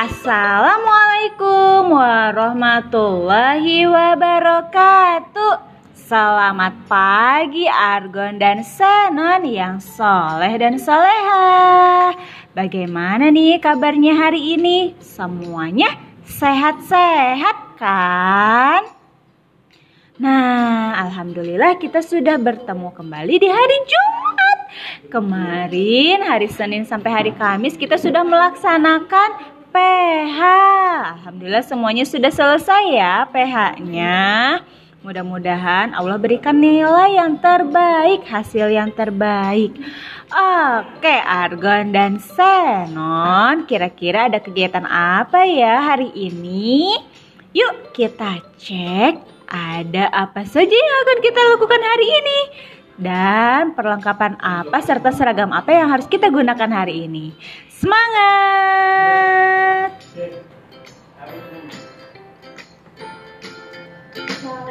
Assalamualaikum warahmatullahi wabarakatuh Selamat pagi Argon dan Senon yang soleh dan soleha Bagaimana nih kabarnya hari ini? Semuanya sehat-sehat kan? Nah, Alhamdulillah kita sudah bertemu kembali di hari Jumat Kemarin hari Senin sampai hari Kamis kita sudah melaksanakan PH. Alhamdulillah semuanya sudah selesai ya PH-nya. Mudah-mudahan Allah berikan nilai yang terbaik, hasil yang terbaik. Oke, Argon dan Senon, kira-kira ada kegiatan apa ya hari ini? Yuk kita cek ada apa saja yang akan kita lakukan hari ini dan perlengkapan apa serta seragam apa yang harus kita gunakan hari ini. Semangat!